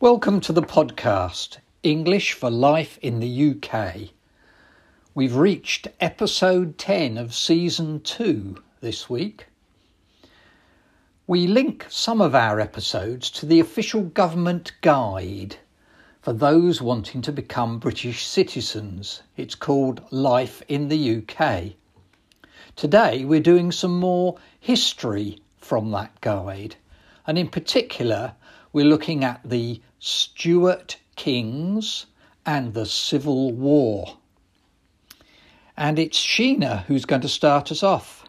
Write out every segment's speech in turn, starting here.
Welcome to the podcast English for Life in the UK. We've reached episode 10 of season 2 this week. We link some of our episodes to the official government guide for those wanting to become British citizens. It's called Life in the UK. Today we're doing some more history from that guide, and in particular, we're looking at the Stuart Kings and the Civil War. And it's Sheena who's going to start us off.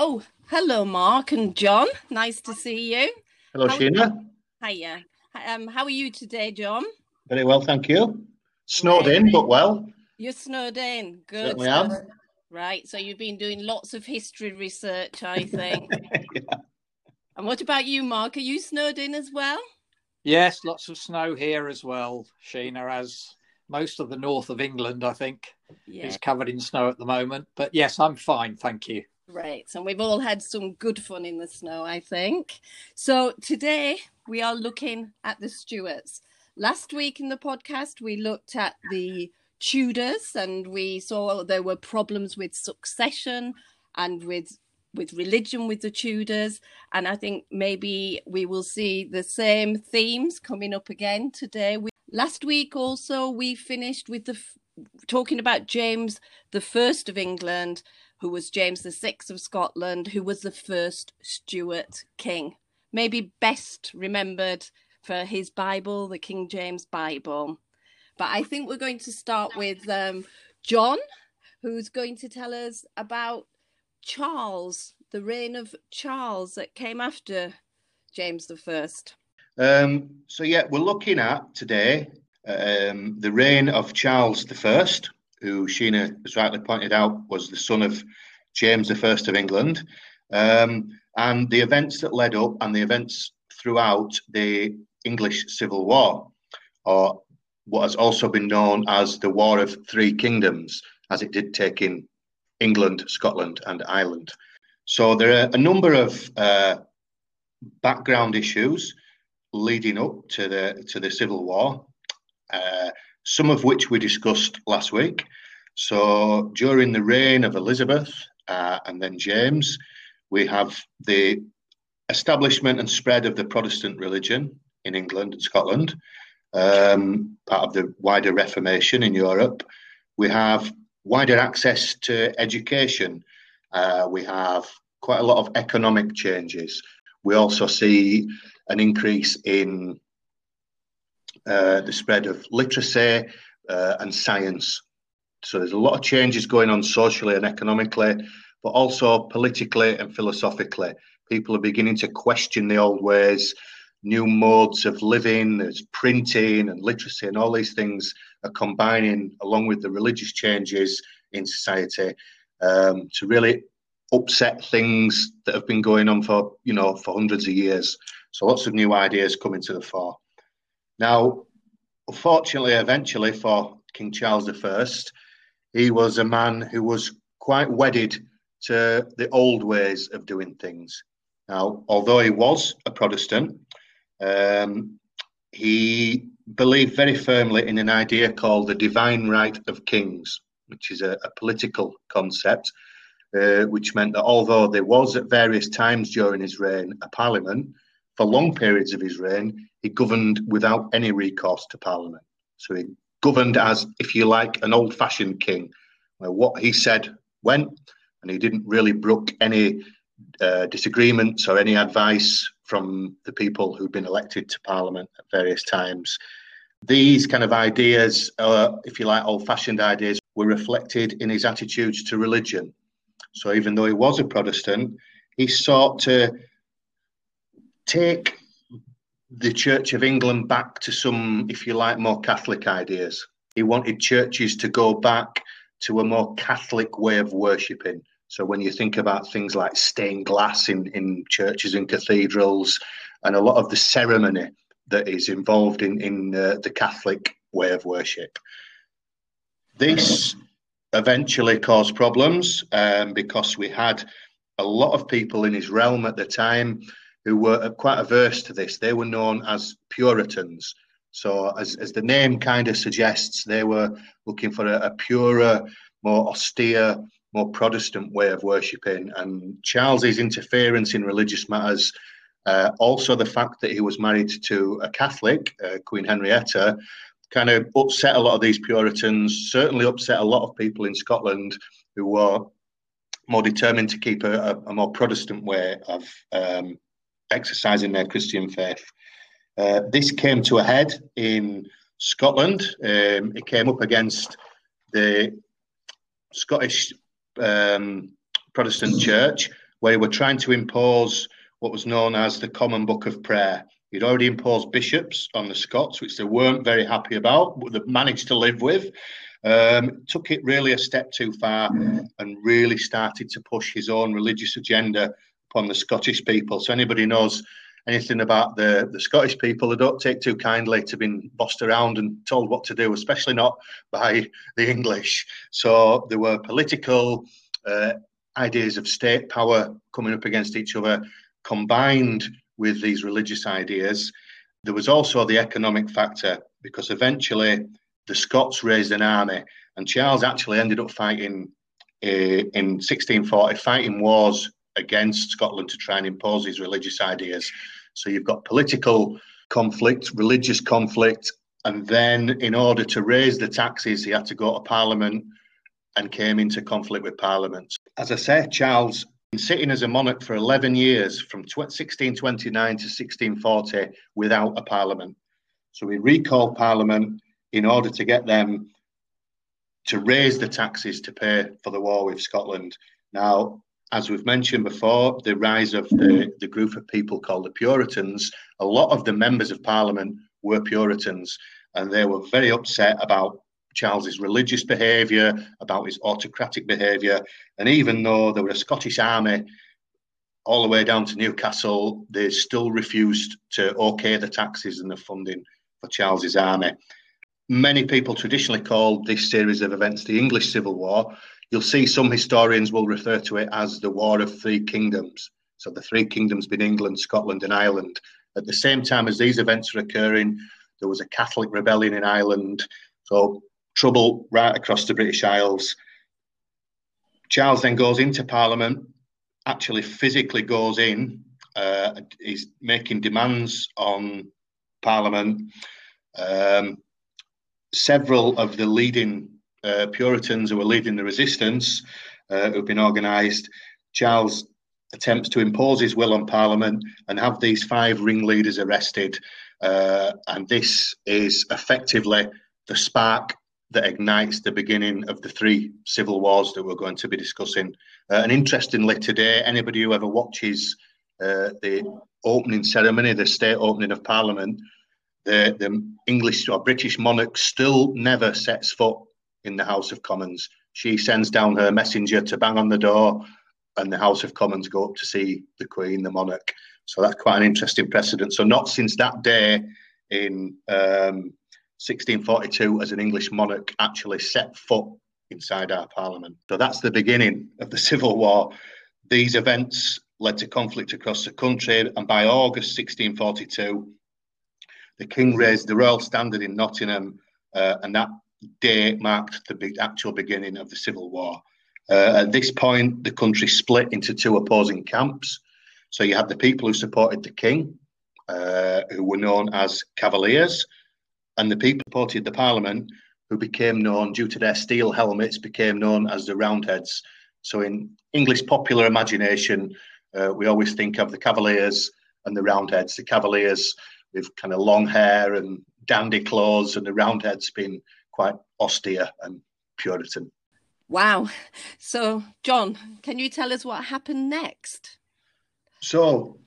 Oh, hello, Mark and John. Nice to see you. Hello, how, Sheena. Hiya. Um, how are you today, John? Very well, thank you. Snowed right. in, but well. You're snowed in. Good. Certainly am. Right. So you've been doing lots of history research, I think. yeah. And what about you, Mark? Are you snowed in as well? Yes, lots of snow here as well, Sheena, as most of the north of England, I think, yeah. is covered in snow at the moment. But yes, I'm fine, thank you. Right. And we've all had some good fun in the snow, I think. So today we are looking at the Stuarts. Last week in the podcast, we looked at the Tudors and we saw there were problems with succession and with with religion with the Tudors and I think maybe we will see the same themes coming up again today. We, last week also we finished with the talking about James the 1st of England who was James the 6th of Scotland who was the first Stuart king. Maybe best remembered for his Bible, the King James Bible. But I think we're going to start with um, John, who's going to tell us about Charles, the reign of Charles that came after James the First. Um, so yeah, we're looking at today um, the reign of Charles the First, who Sheena has rightly pointed out was the son of James the First of England, um, and the events that led up and the events throughout the English Civil War, or what has also been known as the War of Three Kingdoms, as it did take in England, Scotland, and Ireland. So there are a number of uh, background issues leading up to the to the Civil War, uh, some of which we discussed last week. So during the reign of Elizabeth uh, and then James, we have the establishment and spread of the Protestant religion, in England and Scotland, um, part of the wider Reformation in Europe. We have wider access to education. Uh, we have quite a lot of economic changes. We also see an increase in uh, the spread of literacy uh, and science. So there's a lot of changes going on socially and economically, but also politically and philosophically. People are beginning to question the old ways new modes of living, there's printing and literacy, and all these things are combining along with the religious changes in society um, to really upset things that have been going on for you know for hundreds of years. So lots of new ideas coming to the fore. Now, unfortunately, eventually for King Charles I, he was a man who was quite wedded to the old ways of doing things. Now, although he was a Protestant, um, he believed very firmly in an idea called the divine right of kings, which is a, a political concept, uh, which meant that although there was at various times during his reign a parliament, for long periods of his reign, he governed without any recourse to parliament. So he governed as, if you like, an old fashioned king, where what he said went, and he didn't really brook any uh, disagreements or any advice from the people who've been elected to Parliament at various times. These kind of ideas, uh, if you like, old fashioned ideas, were reflected in his attitudes to religion. So even though he was a Protestant, he sought to take the Church of England back to some, if you like, more Catholic ideas. He wanted churches to go back to a more Catholic way of worshipping. So when you think about things like stained glass in, in churches and cathedrals, and a lot of the ceremony that is involved in in uh, the Catholic way of worship. This eventually caused problems um, because we had a lot of people in his realm at the time who were quite averse to this. They were known as Puritans. So, as, as the name kind of suggests, they were looking for a, a purer, more austere, more Protestant way of worshipping. And Charles's interference in religious matters, uh, also the fact that he was married to a Catholic, uh, Queen Henrietta, kind of upset a lot of these Puritans, certainly upset a lot of people in Scotland who were more determined to keep a, a, more Protestant way of um, exercising their Christian faith. Uh, this came to a head in Scotland. Um, it came up against the Scottish um, Protestant Church, where they were trying to impose what was known as the Common Book of Prayer. He'd already imposed bishops on the Scots, which they weren't very happy about, but they managed to live with. Um, took it really a step too far and really started to push his own religious agenda upon the Scottish people. So anybody knows anything about the, the Scottish people, they don't take too kindly to being bossed around and told what to do, especially not by the English. So there were political uh, ideas of state power coming up against each other, combined with these religious ideas. There was also the economic factor because eventually the Scots raised an army, and Charles actually ended up fighting uh, in 1640, fighting wars against Scotland to try and impose his religious ideas. So you've got political conflict, religious conflict, and then in order to raise the taxes, he had to go to Parliament and came into conflict with Parliament. As I say, Charles sitting as a monarch for 11 years from 1629 to 1640 without a parliament. So he recalled parliament in order to get them to raise the taxes to pay for the war with Scotland. Now, as we've mentioned before, the rise of the, the group of people called the Puritans, a lot of the members of parliament were Puritans, and they were very upset about Charles's religious behaviour, about his autocratic behaviour, and even though there were a Scottish army all the way down to Newcastle, they still refused to okay the taxes and the funding for Charles's army. Many people traditionally called this series of events the English Civil War. You'll see some historians will refer to it as the War of Three Kingdoms. So the three kingdoms being England, Scotland, and Ireland. At the same time as these events are occurring, there was a Catholic rebellion in Ireland. So trouble right across the British Isles. Charles then goes into Parliament, actually physically goes in, uh, he's making demands on Parliament. Um, several of the leading uh, Puritans who were leading the resistance, uh, who've been organised, Charles attempts to impose his will on Parliament and have these five ringleaders arrested. Uh, and this is effectively the spark that ignites the beginning of the three civil wars that we're going to be discussing. Uh, and interestingly, today, anybody who ever watches uh, the opening ceremony, the state opening of Parliament, the, the English or British monarch still never sets foot in the House of Commons. She sends down her messenger to bang on the door, and the House of Commons go up to see the Queen, the monarch. So that's quite an interesting precedent. So not since that day in um, 1642 as an English monarch actually set foot inside our parliament. So that's the beginning of the Civil War. These events led to conflict across the country, and by August 1642, the king raised the royal standard in Nottingham, uh, and that day marked the big, actual beginning of the Civil War. Uh, at this point, the country split into two opposing camps. So you had the people who supported the king, uh, who were known as Cavaliers, and the people who supported the Parliament, who became known, due to their steel helmets, became known as the Roundheads. So, in English popular imagination, uh, we always think of the Cavaliers and the Roundheads. The Cavaliers with kind of long hair and dandy clothes, and the Roundheads being quite austere and Puritan. Wow. So, John, can you tell us what happened next? So,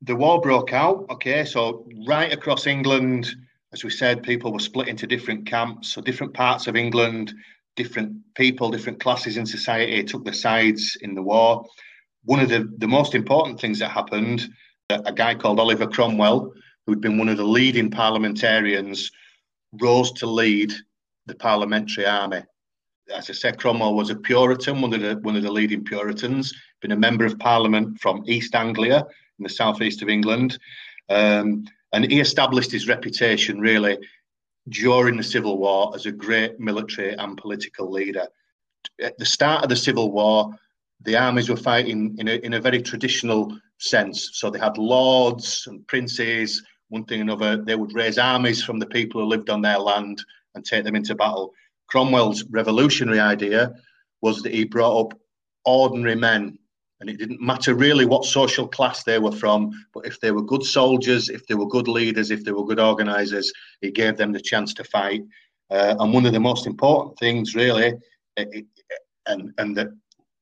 the war broke out. Okay, so right across England, as we said, people were split into different camps. So different parts of England, different people, different classes in society took their sides in the war. One of the, the most important things that happened, that a guy called Oliver Cromwell, who'd been one of the leading parliamentarians, rose to lead the parliamentary army. as I said, Cromwell was a Puritan, one of the one of the leading Puritans. Been a member of Parliament from East Anglia in the southeast of England, um, and he established his reputation really during the Civil War as a great military and political leader. At the start of the Civil War, the armies were fighting in a, in a very traditional sense. So they had lords and princes, one thing and another. They would raise armies from the people who lived on their land and take them into battle. Cromwell's revolutionary idea was that he brought up ordinary men, and it didn't matter really what social class they were from, but if they were good soldiers, if they were good leaders, if they were good organisers, he gave them the chance to fight. Uh, and one of the most important things, really, it, and and that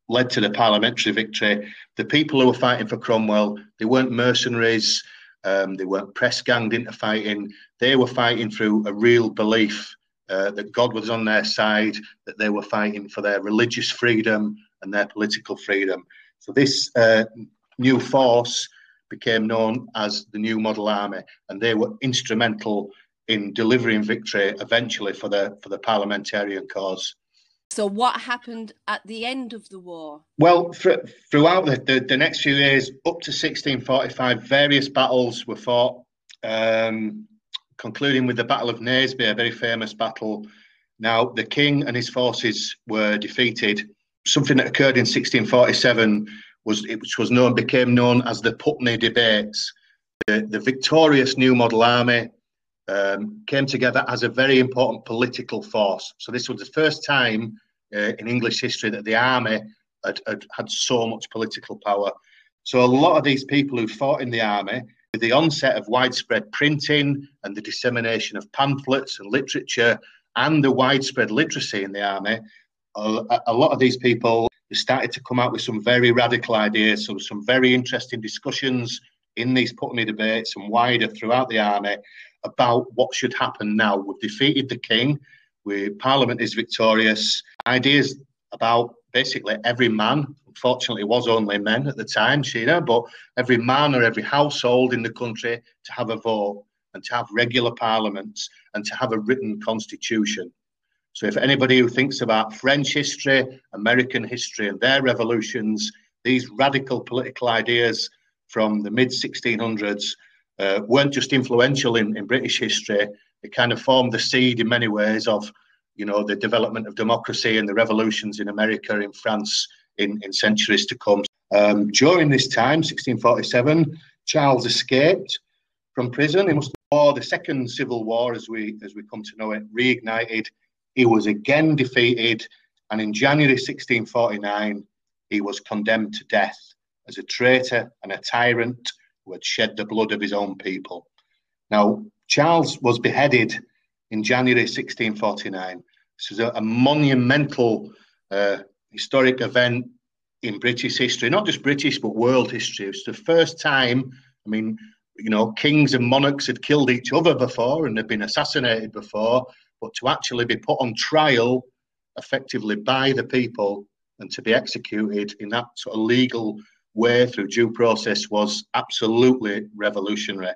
led to the parliamentary victory. The people who were fighting for Cromwell, they weren't mercenaries, um, they weren't press ganged into fighting. They were fighting through a real belief uh, that God was on their side, that they were fighting for their religious freedom and their political freedom. So this uh, new force became known as the New Model Army, and they were instrumental in delivering victory eventually for the for the parliamentarian cause. So, what happened at the end of the war? Well, for, throughout the, the, the, next few years, up to 1645, various battles were fought, um, concluding with the Battle of Naseby, a very famous battle. Now, the king and his forces were defeated. Something that occurred in 1647 was, which was known, became known as the Putney Debates. The, the victorious New Model Army um, came together as a very important political force. So this was the first time uh, in English history that the army had, had, had so much political power. So a lot of these people who fought in the army, with the onset of widespread printing and the dissemination of pamphlets and literature and the widespread literacy in the army, a, a lot of these people started to come out with some very radical ideas. So some very interesting discussions in these Putney debates and wider throughout the army about what should happen now. We've defeated the king, we, Parliament is victorious. Ideas about basically every man, unfortunately, it was only men at the time, Sheena, but every man or every household in the country to have a vote and to have regular parliaments and to have a written constitution. So, if anybody who thinks about French history, American history, and their revolutions, these radical political ideas from the mid 1600s uh, weren't just influential in, in British history, it kind of formed the seed in many ways of, you know, the development of democracy and the revolutions in America, in France, in, in centuries to come. Um, during this time, 1647, Charles escaped from prison. He must have the Second Civil War, as we as we come to know it, reignited. He was again defeated, and in January 1649, he was condemned to death as a traitor and a tyrant who had shed the blood of his own people. Now, Charles was beheaded in January 1649. This is a, a monumental uh, historic event in British history, not just British, but world history. It's the first time, I mean, you know, kings and monarchs had killed each other before and had been assassinated before, but to actually be put on trial effectively by the people and to be executed in that sort of legal way through due process was absolutely revolutionary.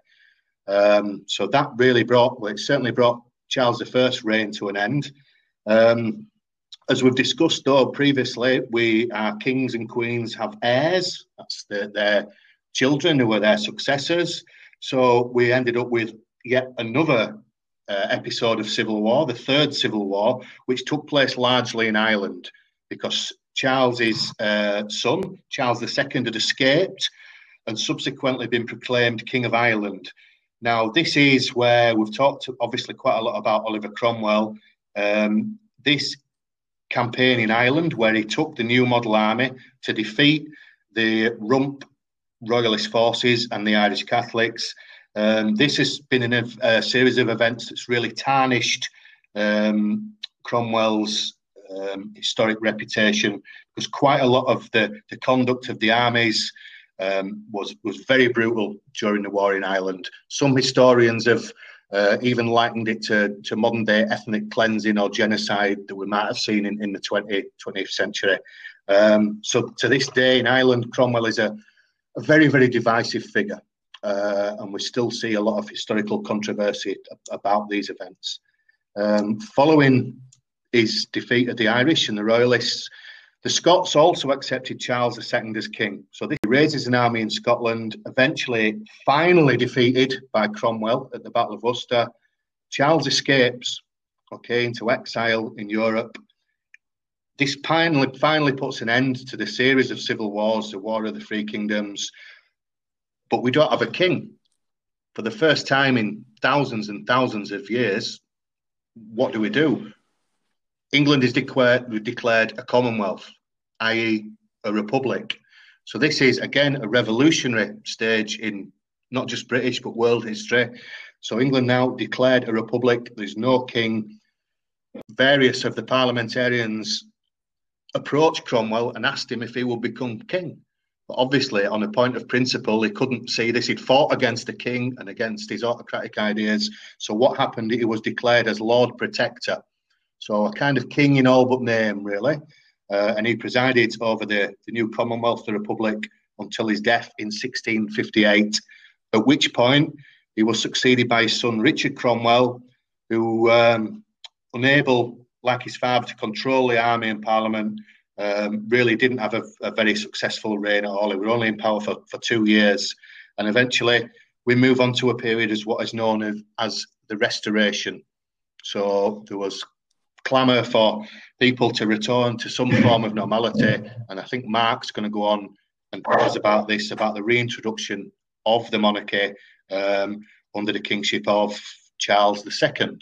Um, so that really brought, well, it certainly brought Charles I's reign to an end. Um, as we've discussed though previously, we our kings and queens have heirs. That's the, their children who were their successors. So we ended up with yet another uh, episode of civil war, the third civil war, which took place largely in Ireland because Charles's uh, son, Charles II, had escaped and subsequently been proclaimed King of Ireland. Now, this is where we've talked obviously quite a lot about Oliver Cromwell. Um, this campaign in Ireland, where he took the new model army to defeat the rump royalist forces and the Irish Catholics. Um, this has been a, a, series of events that's really tarnished um, Cromwell's um, historic reputation because quite a lot of the, the conduct of the armies um, was was very brutal during the war in Ireland. Some historians have uh, even likened it to, to modern day ethnic cleansing or genocide that we might have seen in, in the 20, 20th century. Um, so to this day in Ireland, Cromwell is a, a very, very divisive figure. Uh, and we still see a lot of historical controversy about these events. Um, following his defeat of the Irish and the Royalists. The Scots also accepted Charles II as king. So he raises an army in Scotland, eventually, finally defeated by Cromwell at the Battle of Worcester. Charles escapes, okay, into exile in Europe. This finally, finally puts an end to the series of civil wars, the War of the Three Kingdoms. But we don't have a king. For the first time in thousands and thousands of years, what do we do? England is declared declared a commonwealth, i.e., a republic. So this is again a revolutionary stage in not just British but world history. So England now declared a republic. There's no king. Various of the parliamentarians approached Cromwell and asked him if he would become king. But obviously, on a point of principle, he couldn't see this. He'd fought against the king and against his autocratic ideas. So what happened? He was declared as Lord Protector. So a kind of king in all but name, really. Uh, and he presided over the, the new Commonwealth, the Republic, until his death in 1658, at which point he was succeeded by his son Richard Cromwell, who, um, unable, like his father, to control the army and parliament, um, really didn't have a, a, very successful reign at all. He was only in power for, for two years. And eventually, we move on to a period as what is known as, as the Restoration. So there was clamour for people to return to some form of normality. And I think Mark's going to go on and tell us about this, about the reintroduction of the monarchy um, under the kingship of Charles II.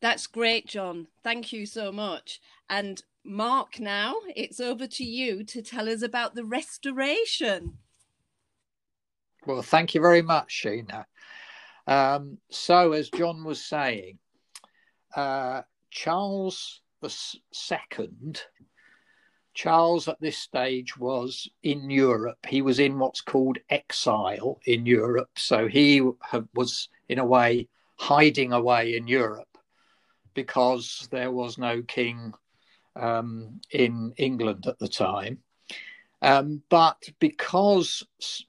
That's great, John. Thank you so much. And Mark, now it's over to you to tell us about the restoration. Well, thank you very much, Sheena. Um, so, as John was saying, uh, Charles the second. Charles at this stage was in Europe. He was in what's called exile in Europe. So he was, in a way, hiding away in Europe because there was no king um, in England at the time. Um, but because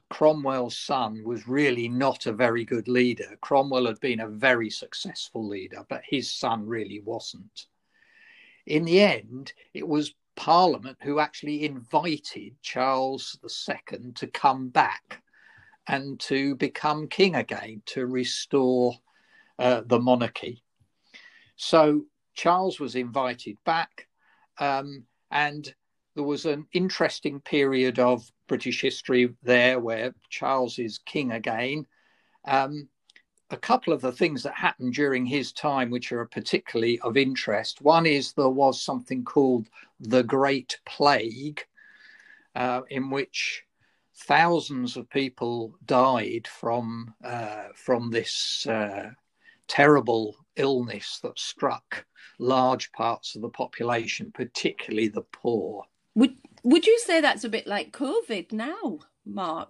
Cromwell's son was really not a very good leader, Cromwell had been a very successful leader, but his son really wasn't. In the end, it was Parliament who actually invited Charles II to come back and to become king again, to restore uh, the monarchy. So Charles was invited back, um, and there was an interesting period of British history there where Charles is king again. Um, a couple of the things that happened during his time, which are particularly of interest. One is there was something called the Great Plague, uh, in which thousands of people died from uh, from this uh, terrible illness that struck large parts of the population, particularly the poor. Would Would you say that's a bit like COVID now, Mark?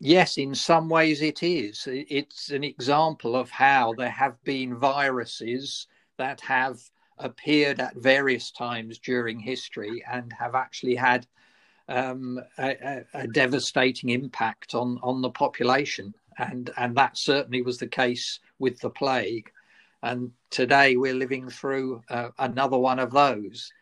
Yes, in some ways it is. It's an example of how there have been viruses that have appeared at various times during history and have actually had um, a, a, devastating impact on, on the population. And, and that certainly was the case with the plague. And today we're living through uh, another one of those.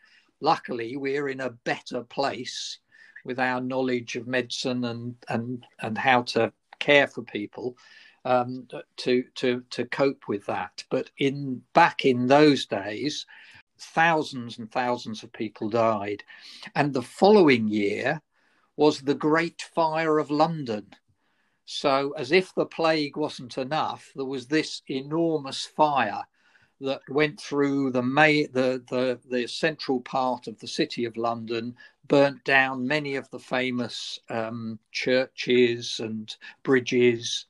Luckily, we're in a better place with our knowledge of medicine and and and how to care for people um, to to to cope with that. But in back in those days, thousands and thousands of people died, and the following year was the Great Fire of London. So, as if the plague wasn't enough, there was this enormous fire that went through the, May, the, the, the central part of the city of London, burnt down many of the famous um, churches and bridges,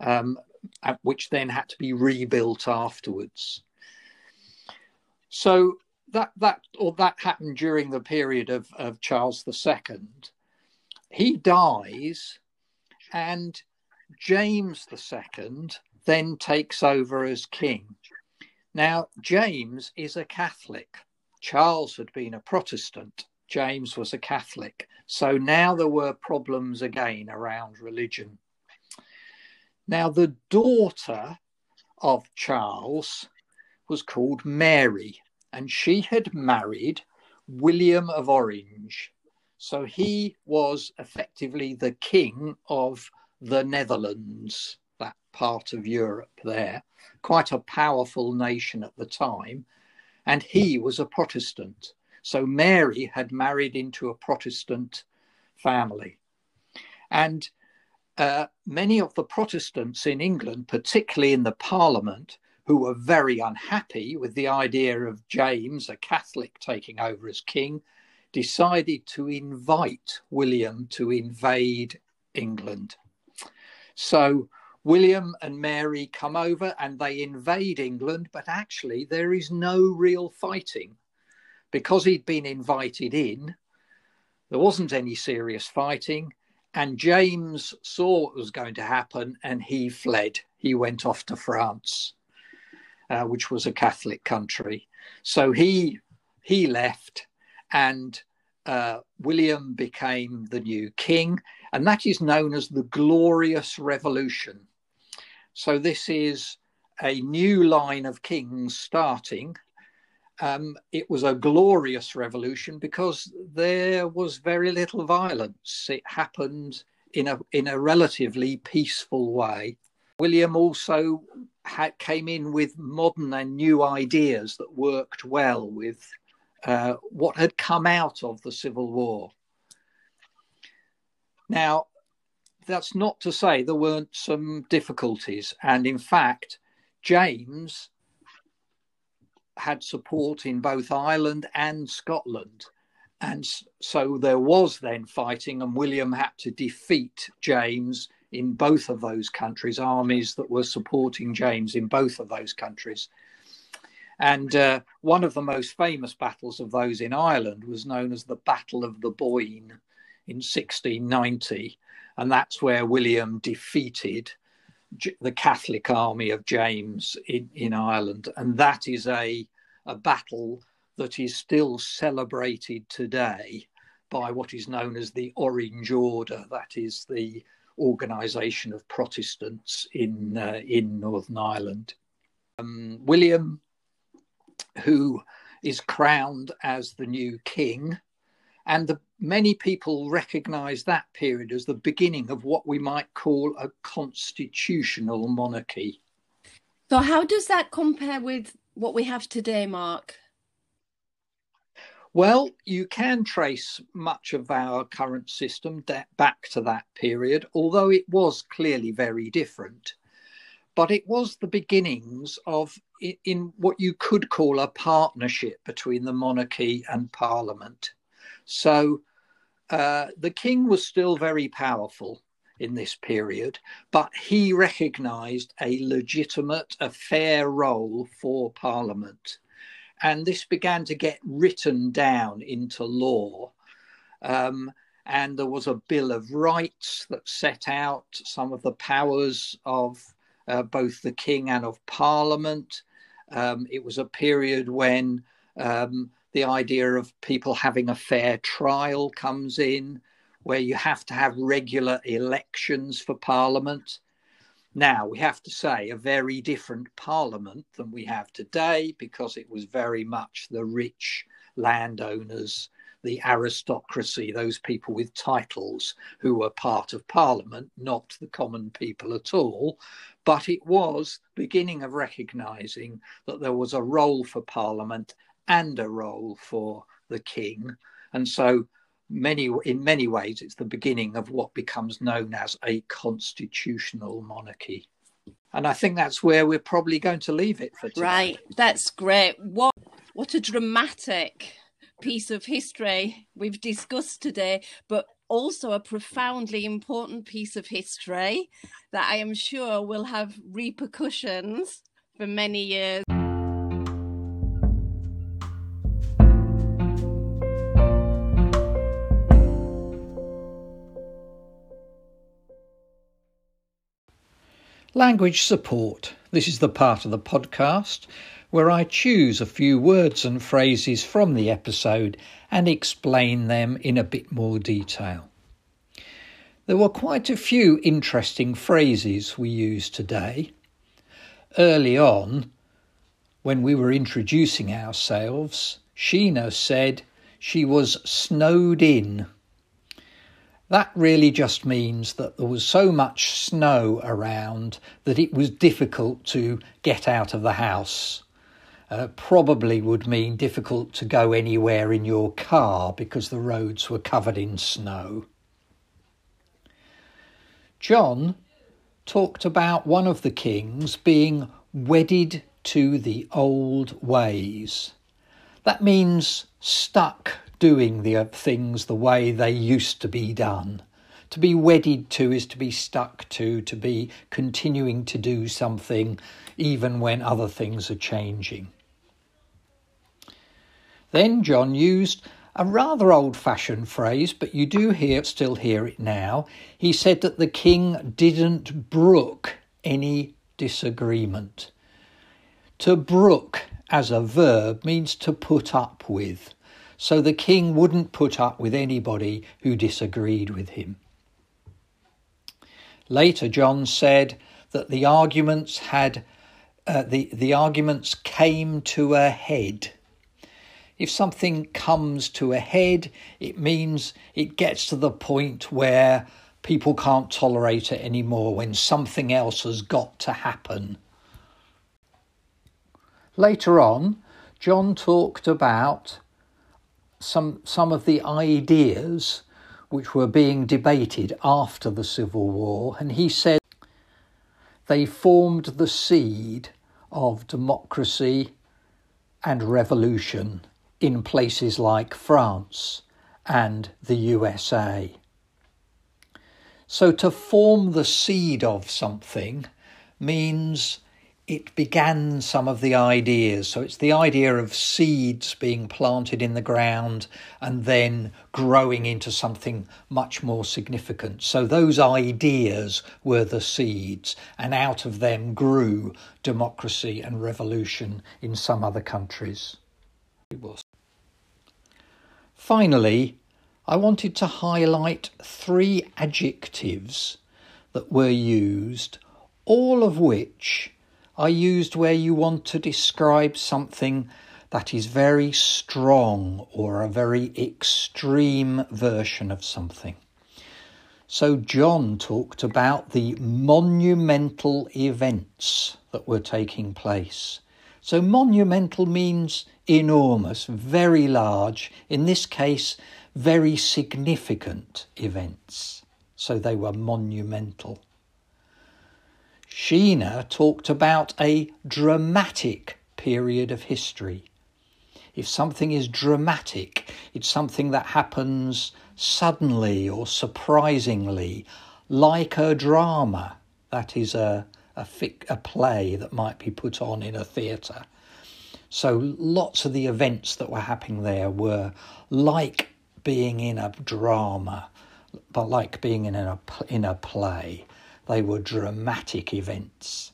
um, which then had to be rebuilt afterwards. So that that or that happened during the period of, of Charles II. He dies, and James II then takes over as king. Now, James is a Catholic. Charles had been a Protestant. James was a Catholic. So now there were problems again around religion. Now, the daughter of Charles was called Mary, and she had married William of Orange. So he was effectively the king of the Netherlands, part of Europe there, quite a powerful nation at the time. And he was a Protestant. So Mary had married into a Protestant family. And uh, many of the Protestants in England, particularly in the Parliament, who were very unhappy with the idea of James, a Catholic, taking over as king, decided to invite William to invade England. So William and Mary come over and they invade England, but actually there is no real fighting. Because he'd been invited in, there wasn't any serious fighting. And James saw what was going to happen and he fled. He went off to France uh, which was a Catholic country. So he he left, and uh, William became the new king, and that is known as the Glorious Revolution. So this is a new line of kings starting. Um, it was a glorious revolution because there was very little violence. It happened in a in a relatively peaceful way. William also had, came in with modern and new ideas that worked well with uh, what had come out of the Civil War. Now, that's not to say there weren't some difficulties. And in fact, James had support in both Ireland and Scotland. And so there was then fighting, and William had to defeat James in both of those countries, armies that were supporting James in both of those countries. And uh, one of the most famous battles of those in Ireland was known as the Battle of the Boyne in 1690. And that's where William defeated the Catholic army of James in, in Ireland. And that is a, a battle that is still celebrated today by what is known as the Orange Order. That is the organisation of Protestants in uh, in Northern Ireland. Um, William, who is crowned as the new king, and the, many people recognise that period as the beginning of what we might call a constitutional monarchy. So, how does that compare with what we have today, Mark? Well, you can trace much of our current system back to that period, although it was clearly very different. But it was the beginnings of in what you could call a partnership between the monarchy and parliament. So uh, the king was still very powerful in this period, but he recognized a legitimate, a fair role for parliament and this began to get written down into law. Um, and there was a Bill of Rights that set out some of the powers of uh, both the King and of Parliament. Um, it was a period when um, the idea of people having a fair trial comes in, where you have to have regular elections for Parliament. Now, we have to say, a very different parliament than we have today because it was very much the rich landowners, the aristocracy, those people with titles who were part of parliament, not the common people at all. But it was beginning of recognizing that there was a role for parliament and a role for the king. And so many in many ways it's the beginning of what becomes known as a constitutional monarchy and i think that's where we're probably going to leave it for today. right that's great what what a dramatic piece of history we've discussed today but also a profoundly important piece of history that i am sure will have repercussions for many years Language support. This is the part of the podcast where I choose a few words and phrases from the episode and explain them in a bit more detail. There were quite a few interesting phrases we used today. Early on, when we were introducing ourselves, Sheena said she was snowed in. That really just means that there was so much snow around that it was difficult to get out of the house. Uh, probably would mean difficult to go anywhere in your car because the roads were covered in snow. John talked about one of the kings being wedded to the old ways. That means stuck doing the uh, things the way they used to be done. To be wedded to is to be stuck to, to be continuing to do something even when other things are changing. Then John used a rather old fashioned phrase, but you do hear still hear it now. He said that the king didn't brook any disagreement. To brook as a verb means to put up with. So the king wouldn't put up with anybody who disagreed with him. Later, John said that the arguments had uh, the the arguments came to a head if something comes to a head, it means it gets to the point where people can't tolerate it anymore, when something else has got to happen. Later on, John talked about some, some of the ideas which were being debated after the Civil War, and he said they formed the seed of democracy and revolution in places like France and the USA. So to form the seed of something means it began some of the ideas. So it's the idea of seeds being planted in the ground and then growing into something much more significant. So those ideas were the seeds, and out of them grew democracy and revolution in some other countries. Finally, I wanted to highlight three adjectives that were used, all of which are used where you want to describe something that is very strong or a very extreme version of something. So, John talked about the monumental events that were taking place. So, monumental means enormous, very large, in this case, very significant events. So they were monumental. Sheena talked about a dramatic period of history. If something is dramatic, it's something that happens suddenly or surprisingly, like a drama. That is a, a, fic, a play that might be put on in a theatre. So lots of the events that were happening there were like being in a drama, but like being in a, in a play. They were dramatic events.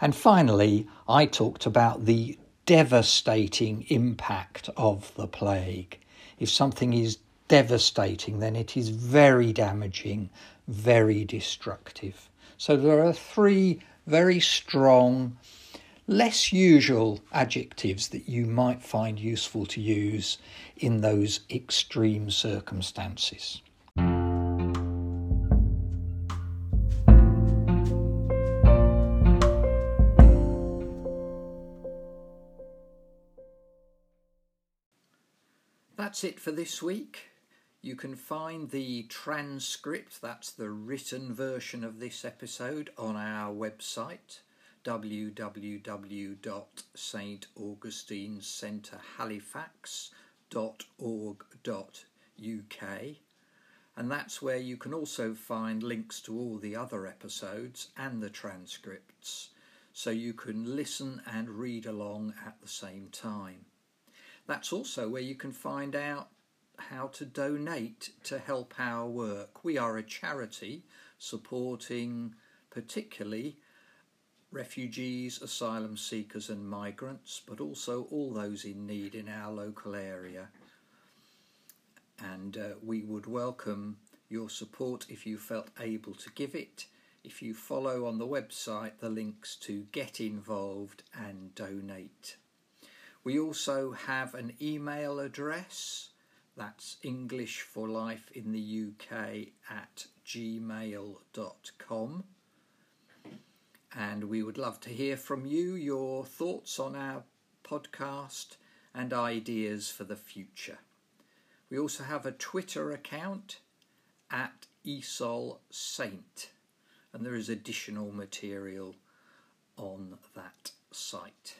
And finally, I talked about the devastating impact of the plague. If something is devastating, then it is very damaging, very destructive. So there are three very strong less usual adjectives that you might find useful to use in those extreme circumstances. That's it for this week. You can find the transcript, that's the written version of this episode, on our website www.st augustinecentrehalifax.org.uk and that's where you can also find links to all the other episodes and the transcripts so you can listen and read along at the same time. That's also where you can find out how to donate to help our work. We are a charity supporting particularly refugees, asylum seekers, and migrants, but also all those in need in our local area. And uh, we would welcome your support if you felt able to give it. if you follow on the website the links to get involved and donate. We also have an email address that's English for Life in the UK at gmail.com. And we would love to hear from you your thoughts on our podcast and ideas for the future. We also have a Twitter account at ESOL Saint, and there is additional material on that site.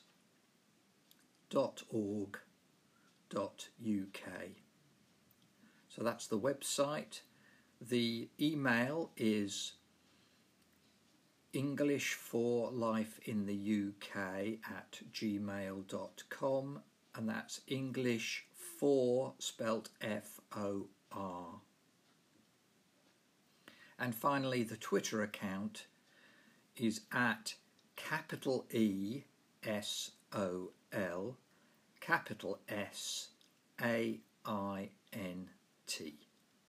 org. So that's the website. The email is English for Life in the UK at gmail.com and that's English for spelt F O R. And finally, the Twitter account is at capital E S O L, capital S A I N T.